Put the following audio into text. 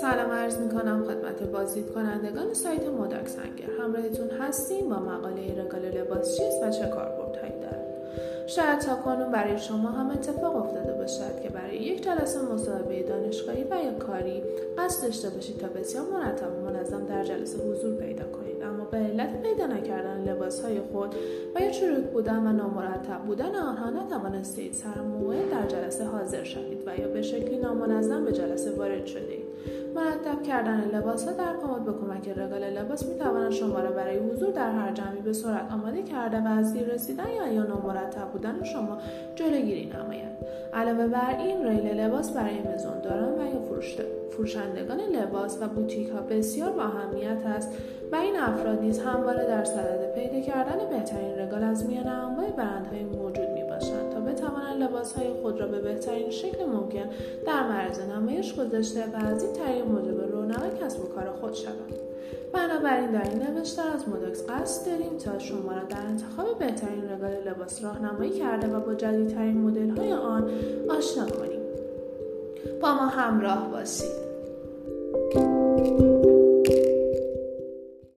سلام عرض می کنم خدمت بازدید کنندگان سایت مداکسنگر همراهتون هستیم با مقاله رگال لباس چیست و چه کاربردهایی دارد شاید تا کنون برای شما هم اتفاق افتاده باشد که برای یک جلسه مصاحبه دانشگاهی و یا کاری قصد داشته باشید تا بسیار مرتب و منظم در جلسه حضور پیدا به علت پیدا نکردن لباسهای خود و یا چروک بودن و نامرتب بودن آنها نتوانستید سر در جلسه حاضر شوید و یا به شکلی نامنظم به جلسه وارد شدید مرتب کردن لباس ها در کمد به کمک رگال لباس می شما را برای حضور در هر جمعی به سرعت آماده کرده و از دیر رسیدن یا یا نامرتب بودن شما جلوگیری نماید. علاوه بر این ریل لباس برای مزونداران و یا فروشندگان لباس و بوتیک ها بسیار با اهمیت است و این افراد نیز همواره در صدد پیدا کردن بهترین رگال از میان انواع برندهای موجود می باشند تا بتوانند لباسهای خود را به بهترین شکل ممکن در معرض نمایش گذاشته و از این طریق موجب رونق کسب و کار خود شوند. بنابراین در این نوشته از مداکس قصد داریم تا شما را در انتخاب بهترین رگال لباس راهنمایی کرده و با جدیدترین مدل های آن آشنا کنیم. با ما همراه باشید.